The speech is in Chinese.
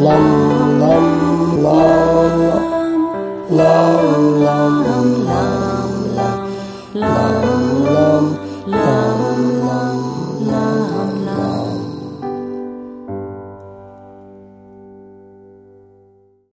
啦啦啦啦啦啦啦啦。